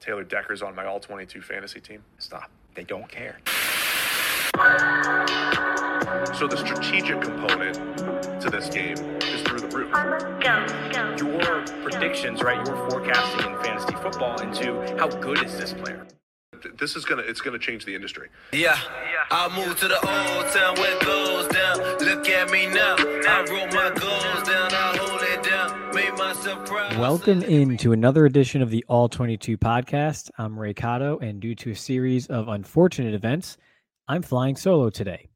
Taylor Decker's on my all 22 fantasy team. Stop. They don't care. So the strategic component to this game is through the roof. Go, go, Your predictions, right? Your forecasting in fantasy football into how good is this player? This is gonna it's gonna change the industry. Yeah, I moved to the old town where it goes down. Look at me now. I wrote my goals down. I hold Welcome into another edition of the All 22 podcast. I'm Ray Cotto, and due to a series of unfortunate events, I'm flying solo today.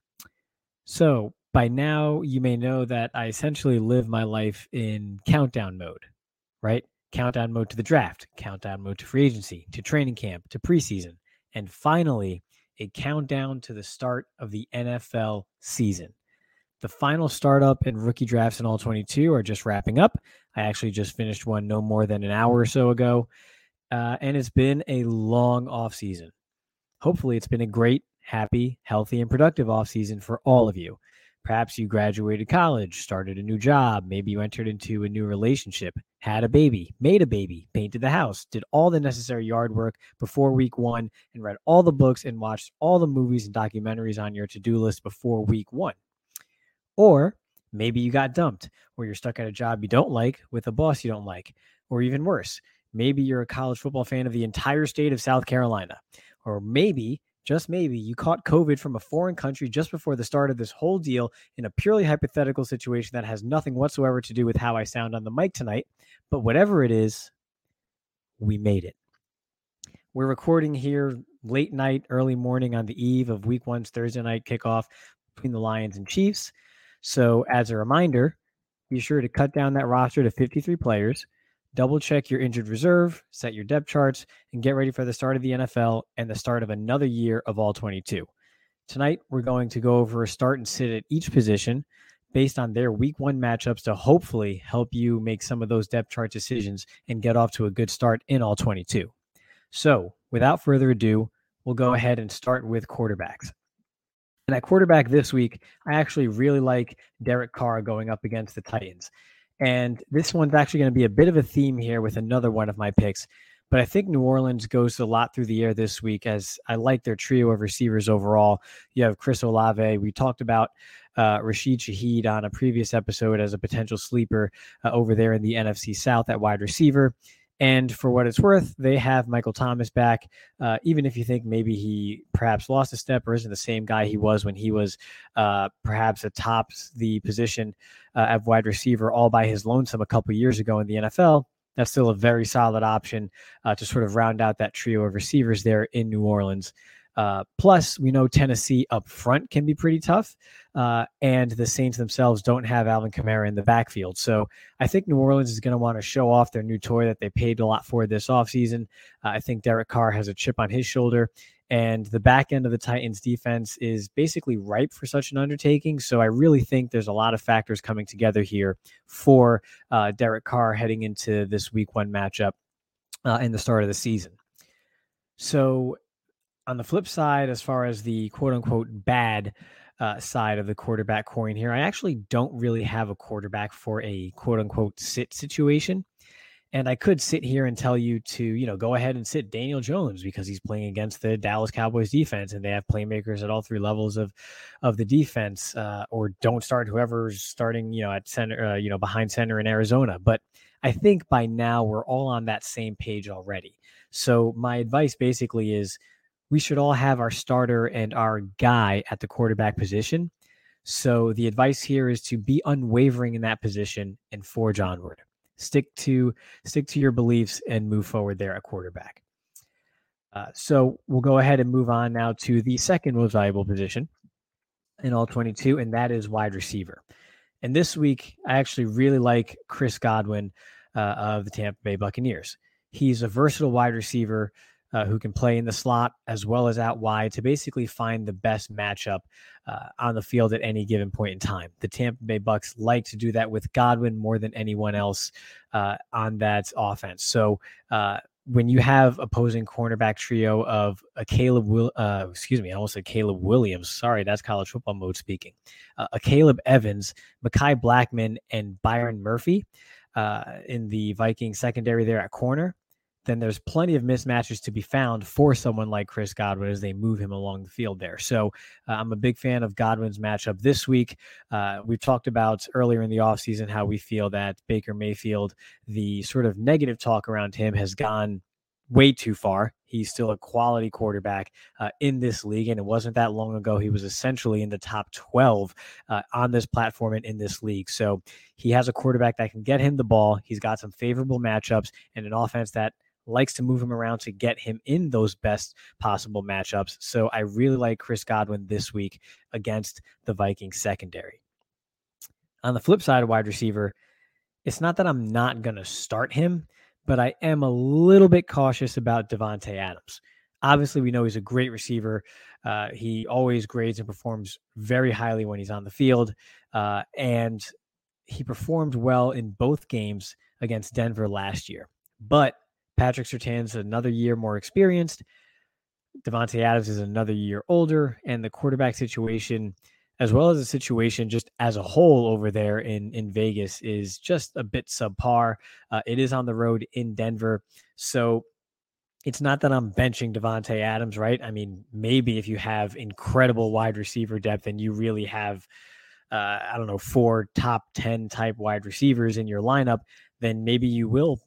So, by now, you may know that I essentially live my life in countdown mode, right? Countdown mode to the draft, countdown mode to free agency, to training camp, to preseason, and finally, a countdown to the start of the NFL season. The final startup and rookie drafts in all 22 are just wrapping up. I actually just finished one no more than an hour or so ago. Uh, and it's been a long off season. Hopefully, it's been a great, happy, healthy, and productive off season for all of you. Perhaps you graduated college, started a new job, maybe you entered into a new relationship, had a baby, made a baby, painted the house, did all the necessary yard work before week one, and read all the books and watched all the movies and documentaries on your to do list before week one. Or maybe you got dumped, or you're stuck at a job you don't like with a boss you don't like, or even worse, maybe you're a college football fan of the entire state of South Carolina, or maybe just maybe you caught COVID from a foreign country just before the start of this whole deal in a purely hypothetical situation that has nothing whatsoever to do with how I sound on the mic tonight. But whatever it is, we made it. We're recording here late night, early morning on the eve of week one's Thursday night kickoff between the Lions and Chiefs. So, as a reminder, be sure to cut down that roster to 53 players double check your injured reserve, set your depth charts, and get ready for the start of the NFL and the start of another year of all 22. Tonight, we're going to go over a start and sit at each position based on their week one matchups to hopefully help you make some of those depth chart decisions and get off to a good start in all 22. So, without further ado, we'll go ahead and start with quarterbacks. And at quarterback this week, I actually really like Derek Carr going up against the Titans. And this one's actually going to be a bit of a theme here with another one of my picks. But I think New Orleans goes a lot through the air this week as I like their trio of receivers overall. You have Chris Olave. We talked about uh, Rashid Shaheed on a previous episode as a potential sleeper uh, over there in the NFC South at wide receiver. And for what it's worth, they have Michael Thomas back. Uh, even if you think maybe he perhaps lost a step or isn't the same guy he was when he was uh, perhaps atop the position uh, wide receiver all by his lonesome a couple years ago in the NFL, that's still a very solid option uh, to sort of round out that trio of receivers there in New Orleans. Uh, plus, we know Tennessee up front can be pretty tough, uh, and the Saints themselves don't have Alvin Kamara in the backfield. So I think New Orleans is going to want to show off their new toy that they paid a lot for this offseason. Uh, I think Derek Carr has a chip on his shoulder, and the back end of the Titans defense is basically ripe for such an undertaking. So I really think there's a lot of factors coming together here for uh, Derek Carr heading into this week one matchup uh, in the start of the season. So on the flip side, as far as the quote unquote bad uh, side of the quarterback coin here, I actually don't really have a quarterback for a quote unquote sit situation. And I could sit here and tell you to, you know, go ahead and sit Daniel Jones because he's playing against the Dallas Cowboys defense, and they have playmakers at all three levels of of the defense. Uh, or don't start whoever's starting, you know, at center, uh, you know, behind center in Arizona. But I think by now we're all on that same page already. So my advice basically is we should all have our starter and our guy at the quarterback position. So the advice here is to be unwavering in that position and forge onward. Stick to stick to your beliefs and move forward there at quarterback. Uh, so we'll go ahead and move on now to the second most valuable position in all 22, and that is wide receiver. And this week, I actually really like Chris Godwin uh, of the Tampa Bay Buccaneers. He's a versatile wide receiver uh, who can play in the slot as well as out wide to basically find the best matchup uh, on the field at any given point in time. The Tampa Bay Bucks like to do that with Godwin more than anyone else uh, on that offense. So uh, when you have opposing cornerback trio of a Caleb Will, uh, excuse me, I almost said Caleb Williams. Sorry, that's college football mode speaking. Uh, a Caleb Evans, Mekhi Blackmon, and Byron Murphy uh, in the Viking secondary there at corner then there's plenty of mismatches to be found for someone like Chris Godwin as they move him along the field there. So uh, I'm a big fan of Godwin's matchup this week. Uh, we've talked about earlier in the offseason how we feel that Baker Mayfield, the sort of negative talk around him has gone way too far. He's still a quality quarterback uh, in this league. And it wasn't that long ago. He was essentially in the top 12 uh, on this platform and in this league. So he has a quarterback that can get him the ball. He's got some favorable matchups and an offense that likes to move him around to get him in those best possible matchups. So I really like Chris Godwin this week against the Vikings secondary. On the flip side wide receiver, it's not that I'm not going to start him, but I am a little bit cautious about Davante Adams. Obviously, we know he's a great receiver. Uh, he always grades and performs very highly when he's on the field. Uh, and he performed well in both games against Denver last year. But Patrick Surtain's another year more experienced. Davante Adams is another year older, and the quarterback situation, as well as the situation just as a whole over there in in Vegas, is just a bit subpar. Uh, it is on the road in Denver, so it's not that I'm benching Davante Adams, right? I mean, maybe if you have incredible wide receiver depth and you really have, uh, I don't know, four top ten type wide receivers in your lineup, then maybe you will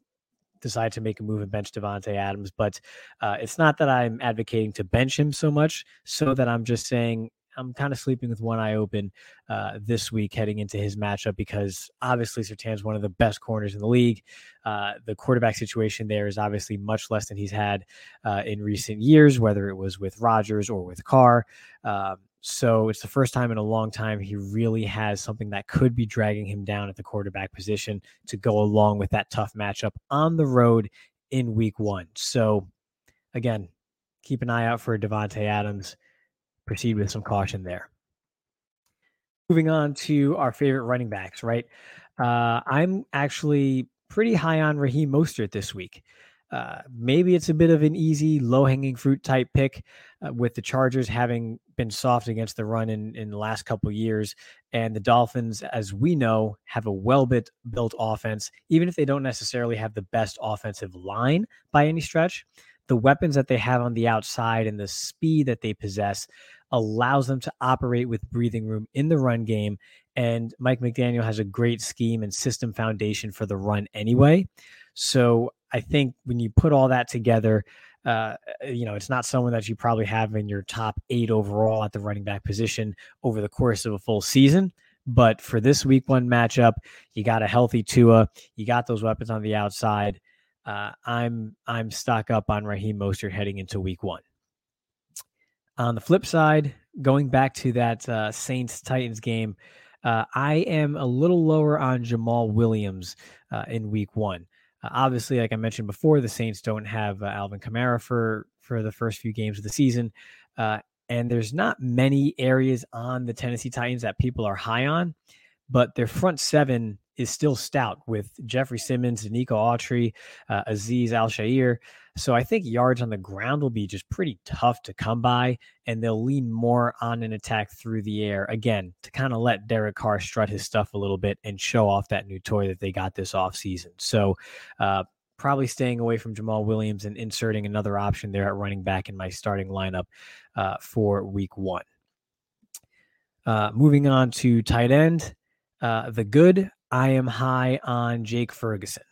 decide to make a move and bench Davante Adams. But uh, it's not that I'm advocating to bench him so much, so that I'm just saying I'm kind of sleeping with one eye open uh, this week heading into his matchup because obviously Surtain's one of the best corners in the league. Uh, the quarterback situation there is obviously much less than he's had uh, in recent years, whether it was with Rodgers or with Carr. Um, so it's the first time in a long time he really has something that could be dragging him down at the quarterback position to go along with that tough matchup on the road in week one. So again, keep an eye out for Davante Adams. Proceed with some caution there. Moving on to our favorite running backs, right? Uh, I'm actually pretty high on Raheem Mostert this week. Uh, maybe it's a bit of an easy, low hanging fruit type pick uh, with the Chargers having been soft against the run in, in the last couple years. And the Dolphins, as we know, have a well built offense, even if they don't necessarily have the best offensive line by any stretch. The weapons that they have on the outside and the speed that they possess allows them to operate with breathing room in the run game. And Mike McDaniel has a great scheme and system foundation for the run anyway. So I think when you put all that together, uh, you know, it's not someone that you probably have in your top eight overall at the running back position over the course of a full season. But for this week one matchup, you got a healthy Tua, you got those weapons on the outside. Uh, I'm I'm stock up on Raheem Mostert heading into week one. On the flip side, going back to that uh, Saints Titans game, uh, I am a little lower on Jamaal Williams uh, in week one. Uh, obviously, like I mentioned before, the Saints don't have uh, Alvin Kamara for for the first few games of the season, uh, and there's not many areas on the Tennessee Titans that people are high on, but their front seven is still stout with Jeffrey Simmons, Nico Autry, uh, Azeez Al-Shaair. So I think yards on the ground will be just pretty tough to come by, and they'll lean more on an attack through the air again to kind of let Derek Carr strut his stuff a little bit and show off that new toy that they got this offseason. So uh, probably staying away from Jamaal Williams and inserting another option there at running back in my starting lineup uh, for week one. Uh, moving on to tight end, uh, the good. I am high on Jake Ferguson.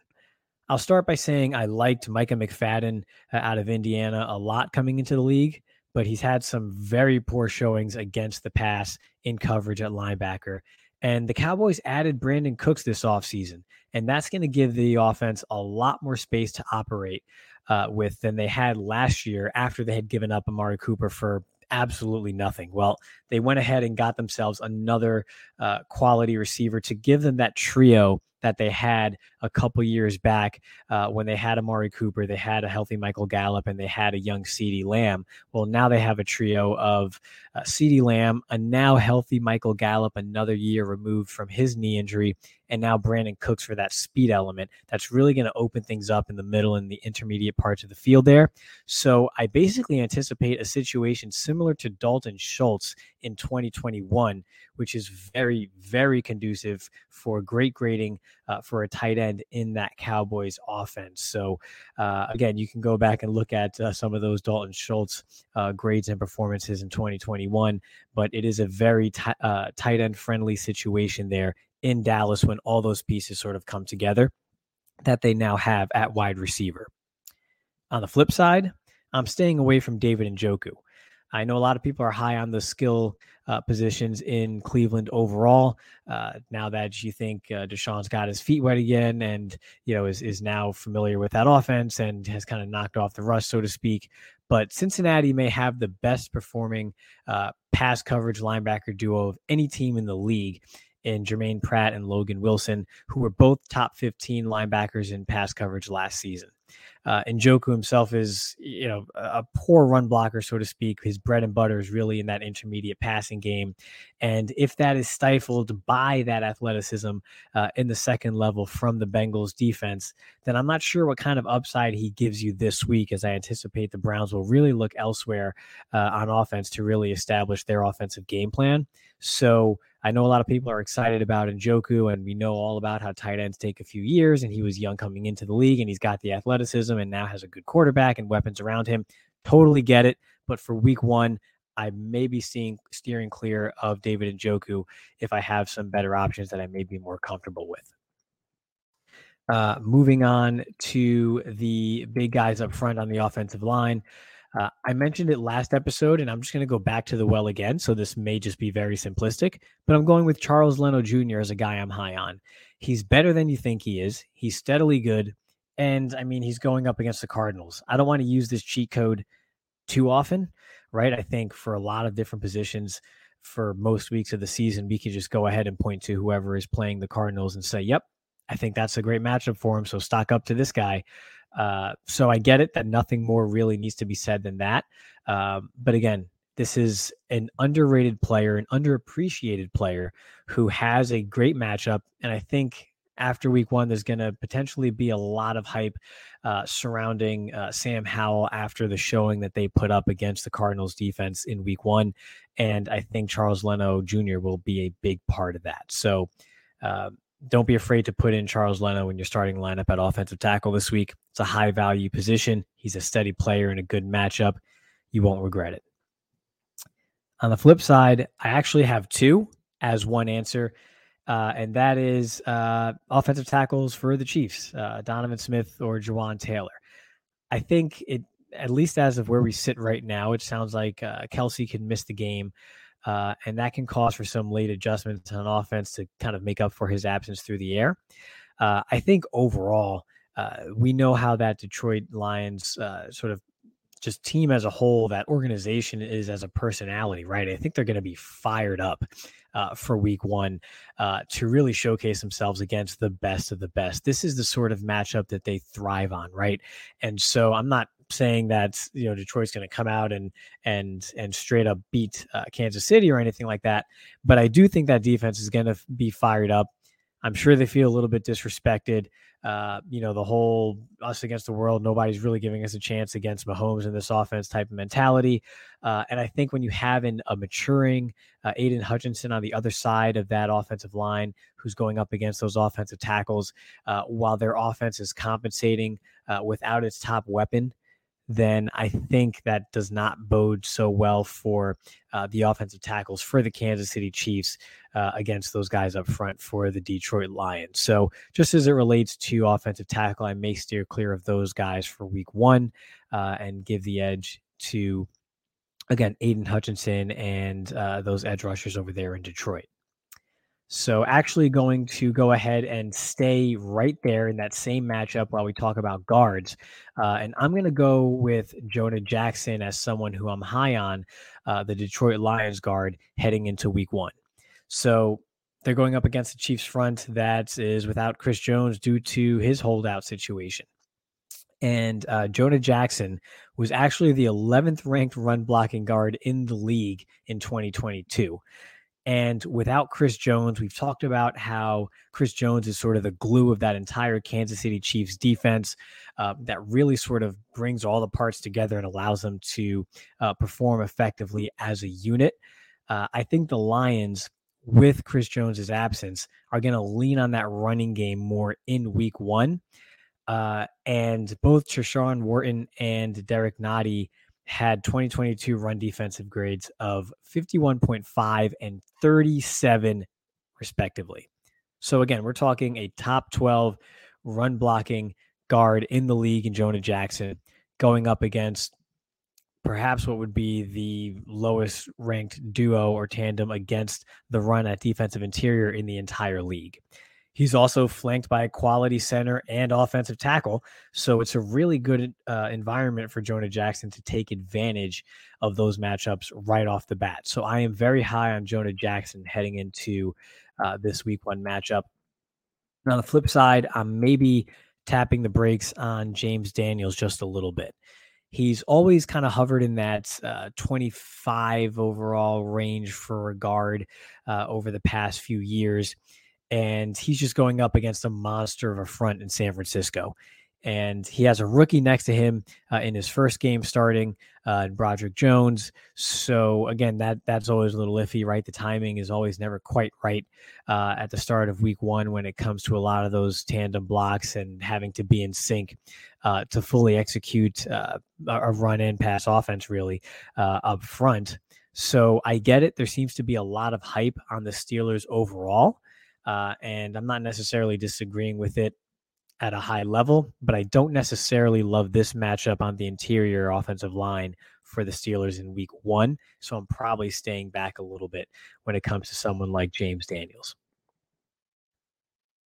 I'll start by saying I liked Micah McFadden uh, out of Indiana a lot coming into the league, but he's had some very poor showings against the pass in coverage at linebacker. And the Cowboys added Brandin Cooks this offseason, and that's going to give the offense a lot more space to operate uh, with than they had last year after they had given up Amari Cooper for absolutely nothing. Well, they went ahead and got themselves another uh, quality receiver to give them that trio that they had a couple years back uh, when they had Amari Cooper, they had a healthy Michael Gallup, and they had a young CeeDee Lamb. Well, now they have a trio of uh, CeeDee Lamb, a now healthy Michael Gallup, another year removed from his knee injury, and now Brandin Cooks for that speed element. That's really going to open things up in the middle and the intermediate parts of the field there. So I basically anticipate a situation similar to Dalton Schultz in 2021, which is very, very conducive for great grading uh, for a tight end in that Cowboys offense. So, uh, again, you can go back and look at uh, some of those Dalton Schultz uh, grades and performances in 2021, but it is a very t- uh, tight end friendly situation there in Dallas when all those pieces sort of come together that they now have at wide receiver. On the flip side, I'm staying away from David and Njoku. I know a lot of people are high on the skill uh, positions in Cleveland overall. Uh, now that you think uh, Deshaun's got his feet wet again, and you know is is now familiar with that offense and has kind of knocked off the rust, so to speak. But Cincinnati may have the best performing uh, pass coverage linebacker duo of any team in the league in Germaine Pratt and Logan Wilson, who were both top 15 linebackers in pass coverage last season. Uh, Njoku himself is, you know, a poor run blocker, so to speak. His bread and butter is really in that intermediate passing game, and if that is stifled by that athleticism uh, in the second level from the Bengals defense, then I'm not sure what kind of upside he gives you this week. As I anticipate the Browns will really look elsewhere uh, on offense to really establish their offensive game plan. So I know a lot of people are excited about Njoku, and we know all about how tight ends take a few years, and he was young coming into the league, and he's got the athleticism and now has a good quarterback and weapons around him. Totally get it. But for week one, I may be seeing steering clear of David Njoku if I have some better options that I may be more comfortable with. Uh, moving on to the big guys up front on the offensive line. Uh, I mentioned it last episode, and I'm just going to go back to the well again. So this may just be very simplistic, but I'm going with Charles Leno Jr. as a guy I'm high on. He's better than you think he is. He's steadily good. And I mean, he's going up against the Cardinals. I don't want to use this cheat code too often, right? I think for a lot of different positions for most weeks of the season, we can just go ahead and point to whoever is playing the Cardinals and say, yep, I think that's a great matchup for him. So stock up to this guy. Uh, so I get it that nothing more really needs to be said than that. Um, but again, this is an underrated player, an underappreciated player who has a great matchup. And I think after week one, there's going to potentially be a lot of hype uh, surrounding uh, Sam Howell after the showing that they put up against the Cardinals defense in week one. And I think Charles Leno Jr. will be a big part of that. So, uh, don't be afraid to put in Charles Leno when you're starting lineup at offensive tackle this week. It's a high value position. He's a steady player in a good matchup. You won't regret it. On the flip side, I actually have two as one answer, uh, and that is uh, offensive tackles for the Chiefs, uh, Donovan Smith or Jawaan Taylor. I think it, at least as of where we sit right now, it sounds like uh, Kelce can miss the game. Uh, and that can cause for some late adjustments on offense to kind of make up for his absence through the air. Uh, I think overall, uh, we know how that Detroit Lions uh, sort of just team as a whole, that organization is as a personality, right? I think they're going to be fired up uh, for week one uh, to really showcase themselves against the best of the best. This is the sort of matchup that they thrive on, right? And so I'm not saying that you know Detroit's going to come out and and and straight up beat uh, Kansas City or anything like that, but I do think that defense is going to be fired up. I'm sure they feel a little bit disrespected. Uh, you know, the whole us against the world, nobody's really giving us a chance against Mahomes in this offense type of mentality. Uh, and I think when you have an, a maturing uh, Aidan Hutchinson on the other side of that offensive line, who's going up against those offensive tackles, uh, while their offense is compensating uh, without its top weapon, then I think that does not bode so well for uh, the offensive tackles for the Kansas City Chiefs uh, against those guys up front for the Detroit Lions. So, just as it relates to offensive tackle, I may steer clear of those guys for week one uh, and give the edge to, again, Aidan Hutchinson and uh, those edge rushers over there in Detroit. So, actually, going to go ahead and stay right there in that same matchup while we talk about guards. Uh, and I'm going to go with Jonah Jackson as someone who I'm high on, uh, the Detroit Lions guard heading into week one. So, they're going up against the Chiefs front that is without Chris Jones due to his holdout situation. And uh, Jonah Jackson was actually the 11th ranked run blocking guard in the league in 2022 And without Chris Jones, we've talked about how Chris Jones is sort of the glue of that entire Kansas City Chiefs defense uh, that really sort of brings all the parts together and allows them to uh, perform effectively as a unit. Uh, I think the Lions, with Chris Jones's absence, are going to lean on that running game more in week one. Uh, and both Tershawn Wharton and Derrick Nnadi had 2022 run defensive grades of 51.5 and 37, respectively. So, again, we're talking a top 12 run blocking guard in the league in Jonah Jackson going up against perhaps what would be the lowest ranked duo or tandem against the run at defensive interior in the entire league. He's also flanked by a quality center and offensive tackle. So it's a really good uh, environment for Jonah Jackson to take advantage of those matchups right off the bat. So I am very high on Jonah Jackson heading into uh, this week one matchup. And on the flip side, I'm maybe tapping the brakes on James Daniels just a little bit. He's always kind of hovered in that uh, 25 overall range for a guard uh, over the past few years and he's just going up against a monster of a front in San Francisco. And he has a rookie next to him uh, in his first game starting, uh, Broderick Jones. So again, that that's always a little iffy, right? The timing is always never quite right uh, at the start of Week One when it comes to a lot of those tandem blocks and having to be in sync uh, to fully execute uh, a run and pass offense, really uh, up front. So I get it. There seems to be a lot of hype on the Steelers overall. Uh, and I'm not necessarily disagreeing with it at a high level, but I don't necessarily love this matchup on the interior offensive line for the Steelers in week one. So I'm probably staying back a little bit when it comes to someone like James Daniels.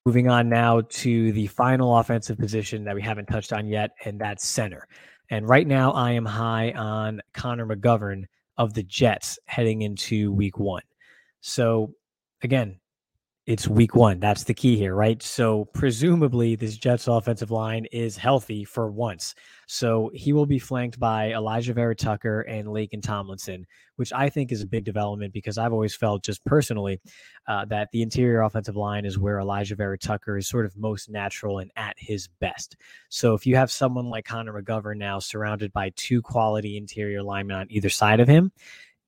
Moving on now to the final offensive position that we haven't touched on yet, and that's center. And right now, I am high on Connor McGovern of the Jets heading into week one. So, again, it's week one. That's the key here, right? So presumably this Jets offensive line is healthy for once. So he will be flanked by Alijah Vera-Tucker and Laken Tomlinson, which I think is a big development because I've always felt just personally uh, that the interior offensive line is where Alijah Vera-Tucker is sort of most natural and at his best. So if you have someone like Connor McGovern now surrounded by two quality interior linemen on either side of him,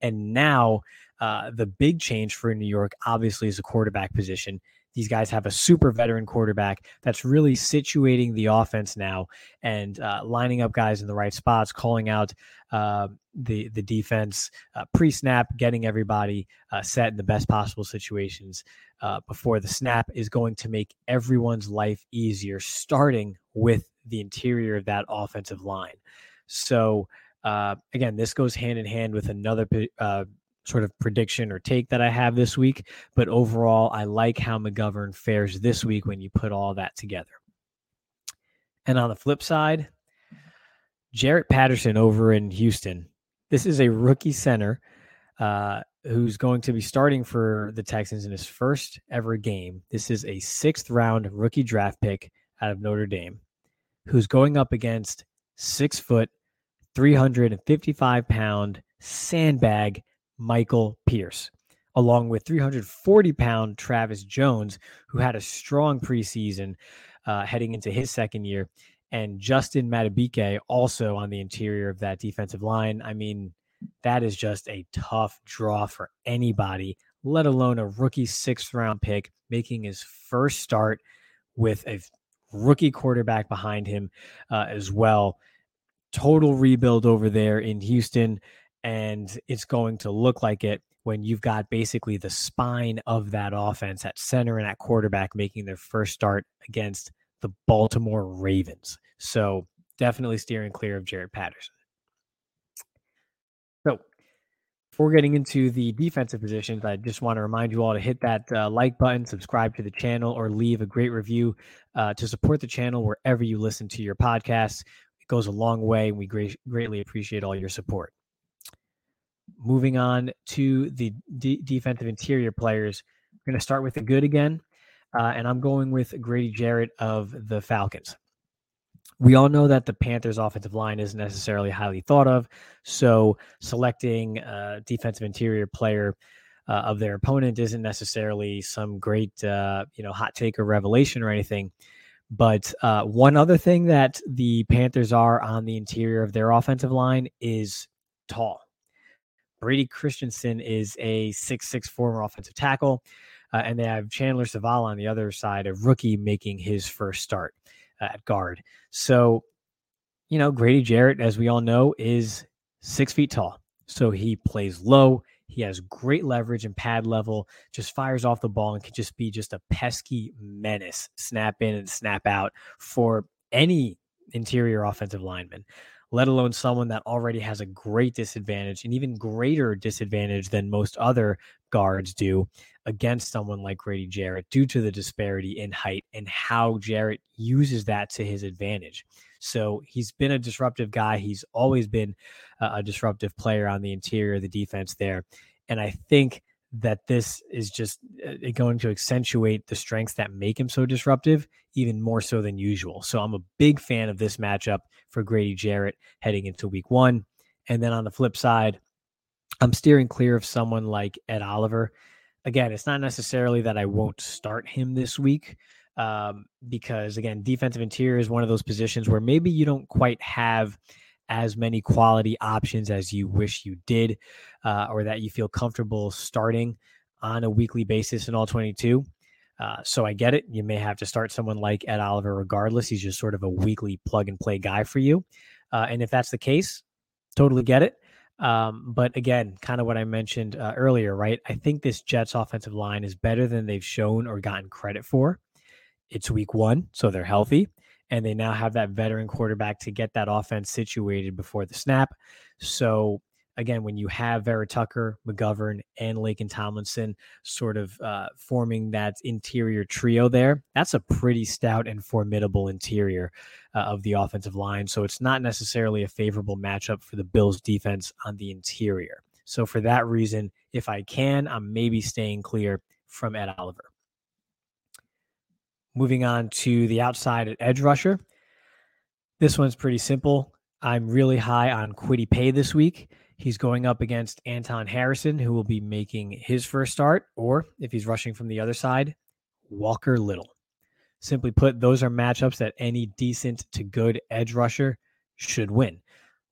and now uh, the big change for New York, obviously, is the quarterback position. These guys have a super veteran quarterback that's really situating the offense now and uh, lining up guys in the right spots, calling out uh, the the defense uh, pre snap, getting everybody uh, set in the best possible situations uh, before the snap is going to make everyone's life easier, starting with the interior of that offensive line. So again, this goes hand in hand with another sort of prediction or take that I have this week. But overall, I like how McGovern fares this week when you put all that together. And on the flip side, Jarrett Patterson over in Houston. This is a rookie center uh, who's going to be starting for the Texans in his first ever game. This is a sixth round rookie draft pick out of Notre Dame who's going up against six foot, 355 pound sandbag Michael Pierce, along with 340 pound Travis Jones, who had a strong preseason uh, heading into his second year, and Justin Madubuike also on the interior of that defensive line. I mean, that is just a tough draw for anybody, let alone a rookie sixth round pick making his first start with a rookie quarterback behind him uh, as well. Total rebuild over there in Houston and it's going to look like it when you've got basically the spine of that offense at center and at quarterback making their first start against the Baltimore Ravens. So definitely steering clear of Jarrett Patterson. So before getting into the defensive positions, I just want to remind you all to hit that uh, like button, subscribe to the channel, or leave a great review uh, to support the channel wherever you listen to your podcasts. It goes a long way, and we great, greatly appreciate all your support. Moving on to the d- defensive interior players, we're going to start with the good again, uh, and I'm going with Grady Jarrett of the Falcons. We all know that the Panthers' offensive line isn't necessarily highly thought of, so selecting a defensive interior player uh, of their opponent isn't necessarily some great, uh, you know, hot take or revelation or anything. But uh, one other thing that the Panthers are on the interior of their offensive line is tall. Brady Christensen is a six-six former offensive tackle, uh, and they have Chandler Zavala on the other side, a rookie making his first start uh, at guard. So, you know, Grady Jarrett, as we all know, is six feet tall. So he plays low. He has great leverage and pad level, just fires off the ball and can just be just a pesky menace, snap in and snap out for any interior offensive lineman, let alone someone that already has a great disadvantage, an even greater disadvantage than most other guards do against someone like Grady Jarrett due to the disparity in height and how Jarrett uses that to his advantage. So he's been a disruptive guy. He's always been a disruptive player on the interior of the defense there. And I think that this is just uh, going to accentuate the strengths that make him so disruptive even more so than usual. So I'm a big fan of this matchup for Grady Jarrett heading into week one. And then on the flip side, I'm steering clear of someone like Ed Oliver. Again, it's not necessarily that I won't start him this week, um, because again, defensive interior is one of those positions where maybe you don't quite have as many quality options as you wish you did, uh, or that you feel comfortable starting on a weekly basis in all 22. Uh, so I get it. You may have to start someone like Ed Oliver regardless. He's just sort of a weekly plug and play guy for you. Uh, and if that's the case, totally get it. Um, but again, kind of what I mentioned uh, earlier, right? I think this Jets offensive line is better than they've shown or gotten credit for. It's week one, so they're healthy, and they now have that veteran quarterback to get that offense situated before the snap. So again, when you have Vera Tucker, McGovern, and Laken Tomlinson sort of uh, forming that interior trio there, that's a pretty stout and formidable interior uh, of the offensive line. So it's not necessarily a favorable matchup for the Bills defense on the interior. So for that reason, if I can, I'm maybe staying clear from Ed Oliver. Moving on to the outside at edge rusher. This one's pretty simple. I'm really high on Kwity Paye this week. He's going up against Anton Harrison, who will be making his first start, or if he's rushing from the other side, Walker Little. Simply put, those are matchups that any decent to good edge rusher should win.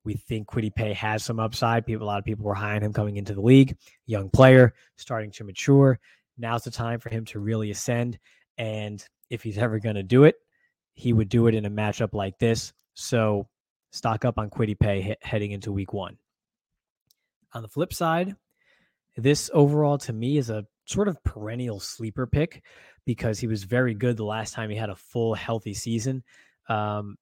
We think Kwity Paye has some upside. People, a lot of people were high on him coming into the league. Young player, starting to mature. Now's the time for him to really ascend. And if he's ever going to do it, he would do it in a matchup like this. So stock up on Kwity Paye heading into week one. On the flip side, this overall to me is a sort of perennial sleeper pick because he was very good the last time he had a full healthy season. Um,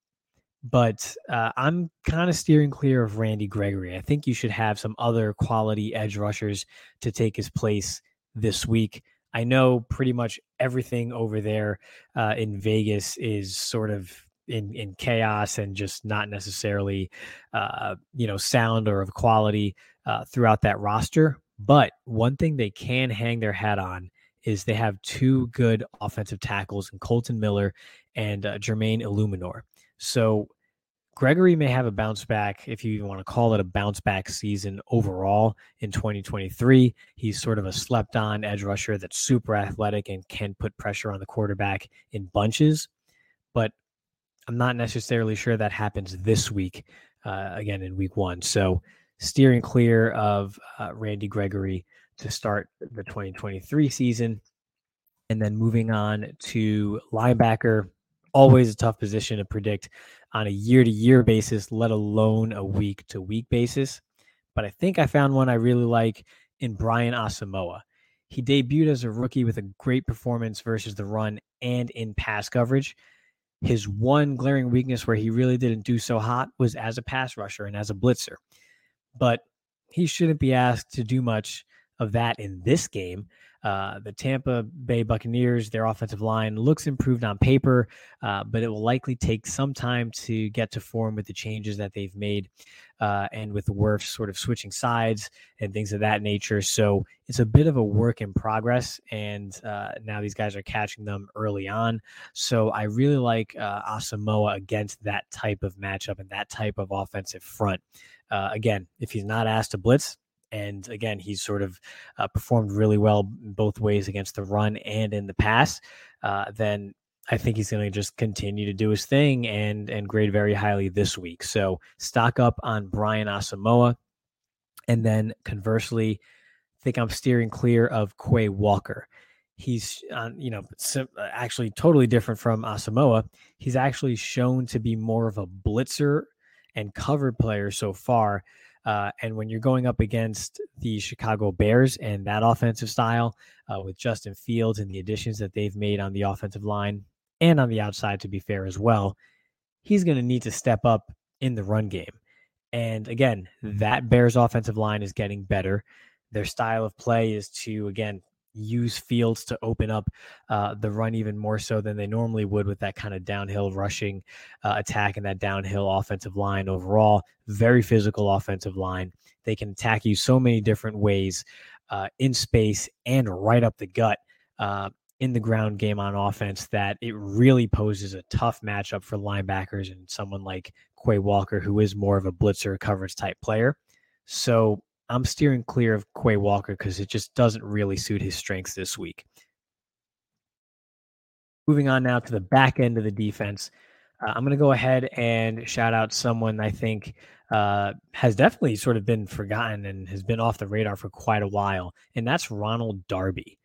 but uh, I'm kind of steering clear of Randy Gregory. I think you should have some other quality edge rushers to take his place this week. I know pretty much everything over there uh, in Vegas is sort of in in chaos and just not necessarily uh, you know sound or of quality uh, throughout that roster. But one thing they can hang their hat on is they have two good offensive tackles in Kolton Miller and uh, Jermaine Eluemunor. So Gregory may have a bounce back, if you even want to call it a bounce back season overall in 2023. He's sort of a slept on edge rusher that's super athletic and can put pressure on the quarterback in bunches. But I'm not necessarily sure that happens this week, uh, again, in week one. So steering clear of uh, Randy Gregory to start the 2023 season. And then moving on to linebacker, always a tough position to predict on a year to year basis, let alone a week to week basis. But I think I found one I really like in Brian Asamoah. He debuted as a rookie with a great performance versus the run and in pass coverage. His one glaring weakness where he really didn't do so hot was as a pass rusher and as a blitzer. But he shouldn't be asked to do much of that in this game. Uh, the Tampa Bay Buccaneers, their offensive line looks improved on paper, uh, but it will likely take some time to get to form with the changes that they've made uh, and with Wirfs sort of switching sides and things of that nature. So it's a bit of a work in progress, and uh, now these guys are catching them early on. So I really like uh, Asamoah against that type of matchup and that type of offensive front. Uh, again, if he's not asked to blitz, and again, he's sort of uh, performed really well both ways against the run and in the pass. Uh, then I think he's going to just continue to do his thing and and grade very highly this week. So stock up on Brian Asamoah, and then conversely, I think I'm steering clear of Quay Walker. He's on, you know, actually totally different from Asamoah. He's actually shown to be more of a blitzer and cover player so far. Uh, and when you're going up against the Chicago Bears and that offensive style uh, with Justin Fields and the additions that they've made on the offensive line, and on the outside, to be fair as well, he's going to need to step up in the run game. And again, that Bears offensive line is getting better. Their style of play is to, again, use Fields to open up uh, the run even more so than they normally would with that kind of downhill rushing uh, attack and that downhill offensive line overall. Very physical offensive line. They can attack you so many different ways uh, in space and right up the gut. Uh, in the ground game on offense that it really poses a tough matchup for linebackers and someone like Quay Walker, who is more of a blitzer coverage type player. So I'm steering clear of Quay Walker because it just doesn't really suit his strengths this week. Moving on now to the back end of the defense. Uh, I'm going to go ahead and shout out someone I think uh, has definitely sort of been forgotten and has been off the radar for quite a while, and that's Ronald Darby.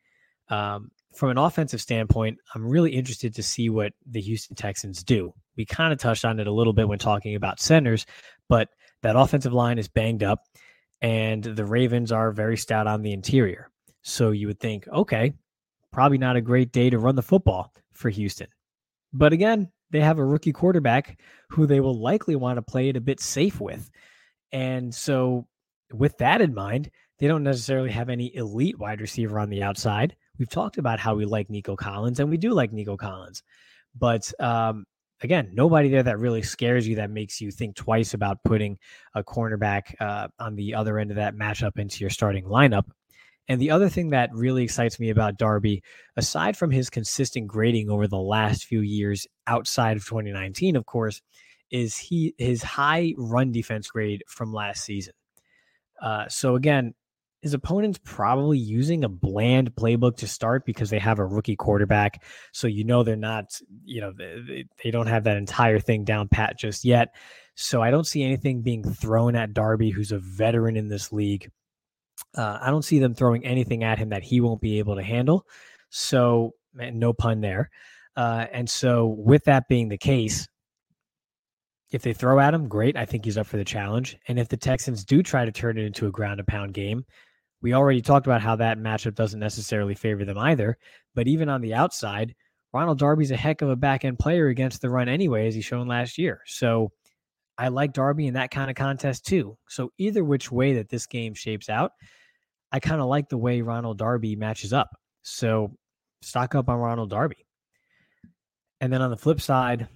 Um, from an offensive standpoint, I'm really interested to see what the Houston Texans do. We kind of touched on it a little bit when talking about centers, but that offensive line is banged up and the Ravens are very stout on the interior. So you would think, okay, probably not a great day to run the football for Houston. But again, they have a rookie quarterback who they will likely want to play it a bit safe with. And so, with that in mind, they don't necessarily have any elite wide receiver on the outside we've talked about how we like Nico Collins, and we do like Nico Collins. But um, again, nobody there that really scares you that makes you think twice about putting a cornerback uh, on the other end of that matchup into your starting lineup. And the other thing that really excites me about Darby, aside from his consistent grading over the last few years outside of 2019, of course, is he his high run defense grade from last season. Uh, so again, his opponent's probably using a bland playbook to start because they have a rookie quarterback. So you know they're not, you know, they, they don't have that entire thing down pat just yet. So I don't see anything being thrown at Darby, who's a veteran in this league. Uh, I don't see them throwing anything at him that he won't be able to handle. So no pun there. Uh, and so with that being the case, if they throw at him, great. I think he's up for the challenge. And if the Texans do try to turn it into a ground and pound game, we already talked about how that matchup doesn't necessarily favor them either. But even on the outside, Ronald Darby's a heck of a back end player against the run anyway, as he's shown last year. So I like Darby in that kind of contest too. So either which way that this game shapes out, I kind of like the way Ronald Darby matches up. So stock up on Ronald Darby. And then on the flip side,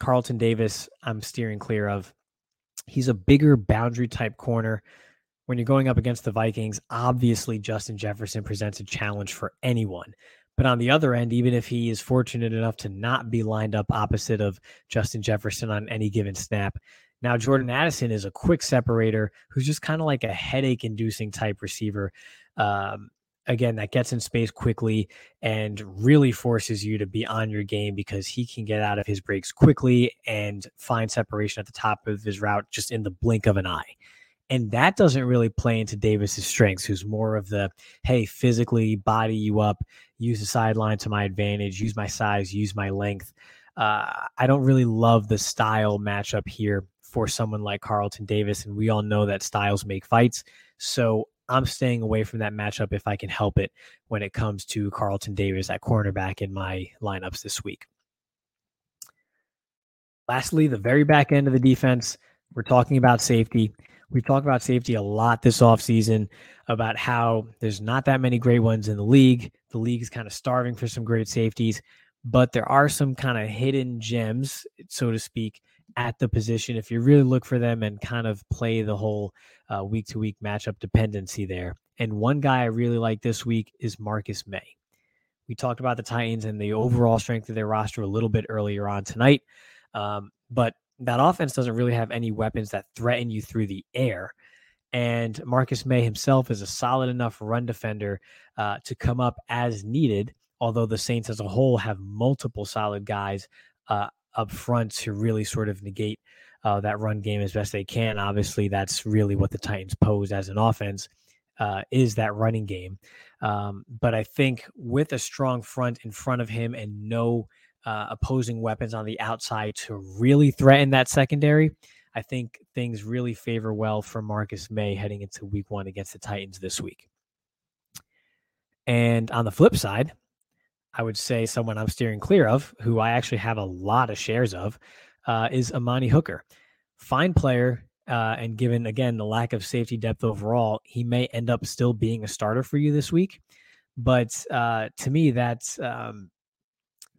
Carlton Davis, I'm steering clear of. He's a bigger boundary type corner when you're going up against the Vikings, obviously Justin Jefferson presents a challenge for anyone. But on the other end, even if he is fortunate enough to not be lined up opposite of Justin Jefferson on any given snap, now Jordan Addison is a quick separator who's just kind of like a headache inducing type receiver. Um, again, that gets in space quickly and really forces you to be on your game because he can get out of his breaks quickly and find separation at the top of his route just in the blink of an eye. And that doesn't really play into Davis's strengths, who's more of the hey, physically body you up, use the sideline to my advantage, use my size, use my length. Uh, I don't really love the style matchup here for someone like Carlton Davis. And we all know that styles make fights. So I'm staying away from that matchup if I can help it when it comes to Carlton Davis at cornerback in my lineups this week. Lastly, the very back end of the defense, we're talking about safety. We've talked about safety a lot this offseason about how there's not that many great ones in the league. The league is kind of starving for some great safeties, but there are some kind of hidden gems, so to speak, at the position if you really look for them and kind of play the whole week to week matchup dependency there. And one guy I really like this week is Marcus Maye. We talked about the Titans and the overall strength of their roster a little bit earlier on tonight. Um, but that offense doesn't really have any weapons that threaten you through the air. And Marcus Maye himself is a solid enough run defender uh, to come up as needed. Although the Saints as a whole have multiple solid guys uh, up front to really sort of negate uh, that run game as best they can. Obviously, that's really what the Titans pose as an offense uh, is that running game. Um, but I think with a strong front in front of him and no uh, opposing weapons on the outside to really threaten that secondary, I think things really favor well for Marcus Maye heading into week one against the Titans this week. And on the flip side, I would say someone I'm steering clear of, who I actually have a lot of shares of, uh, is Amani Hooker. Fine player, uh, and given again the lack of safety depth overall, he may end up still being a starter for you this week. But uh, to me, that's um,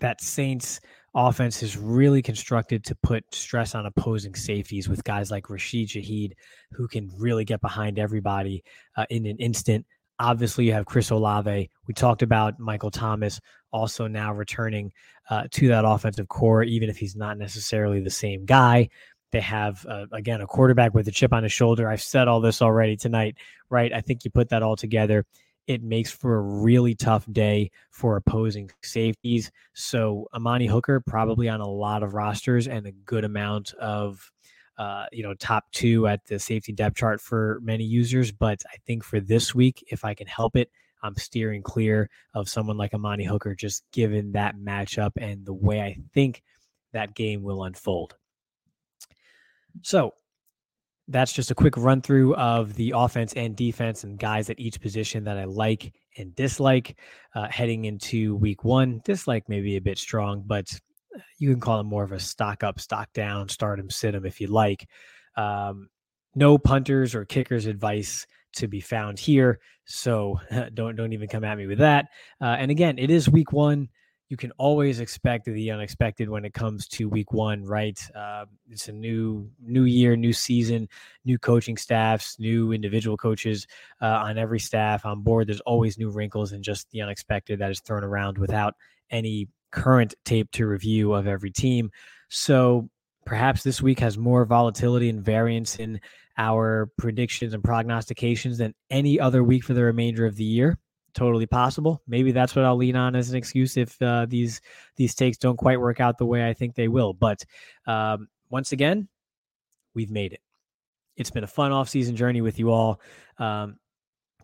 that Saints offense is really constructed to put stress on opposing safeties with guys like Rashid Shaheed, who can really get behind everybody uh, in an instant. Obviously, you have Chris Olave. We talked about Michael Thomas also now returning uh, to that offensive core, even if he's not necessarily the same guy. They have, uh, again, a quarterback with a chip on his shoulder. I've said all this already tonight, right? I think you put that all together it makes for a really tough day for opposing safeties. So Amani Hooker probably on a lot of rosters and a good amount of uh, you know top two at the safety depth chart for many users. But I think for this week, if I can help it, I'm steering clear of someone like Amani Hooker, just given that matchup and the way I think that game will unfold. So that's just a quick run through of the offense and defense and guys at each position that I like and dislike uh, heading into week one. Dislike maybe a bit strong, but you can call it more of a stock up, stock down, start him, sit him if you like. Um, no punters or kickers advice to be found here, so don't don't even come at me with that. Uh, and again, it is week one you can always expect the unexpected when it comes to week one, right? Uh, it's a new new year, new season, new coaching staffs, new individual coaches uh, on every staff on board. There's always new wrinkles and just the unexpected that is thrown around without any current tape to review of every team. So perhaps this week has more volatility and variance in our predictions and prognostications than any other week for the remainder of the year totally possible. Maybe that's what I'll lean on as an excuse if uh, these these takes don't quite work out the way I think they will. But um, once again, we've made it. It's been a fun off-season journey with you all. Um,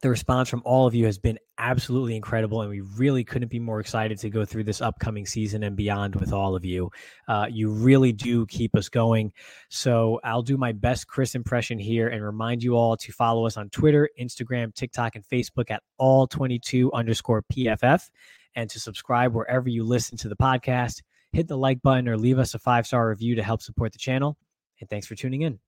the response from all of you has been absolutely incredible, and we really couldn't be more excited to go through this upcoming season and beyond with all of you. Uh, you really do keep us going. So I'll do my best Chris impression here and remind you all to follow us on Twitter, Instagram, TikTok, and Facebook at all22 underscore PFF, and to subscribe wherever you listen to the podcast. Hit the like button or leave us a five star review to help support the channel. And thanks for tuning in.